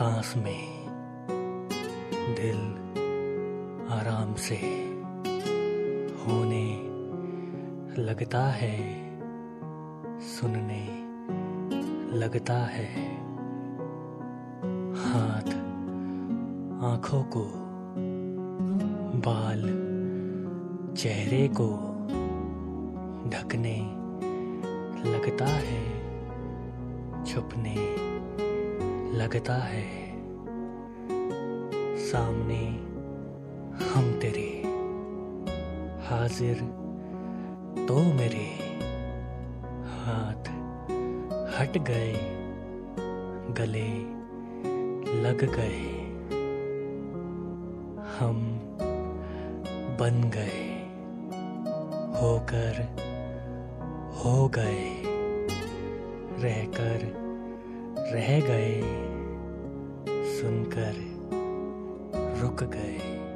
सांस में, दिल आराम से होने लगता है, सुनने लगता है। हाथ आँखों को, बाल चेहरे को ढकने लगता है, छुपने लगता है। सामने हम तेरे हाजिर तो मेरे हाथ हट गए, गले लग गए, हम बन गए, होकर हो गए, रहकर रह गए, सुनकर रुक गए।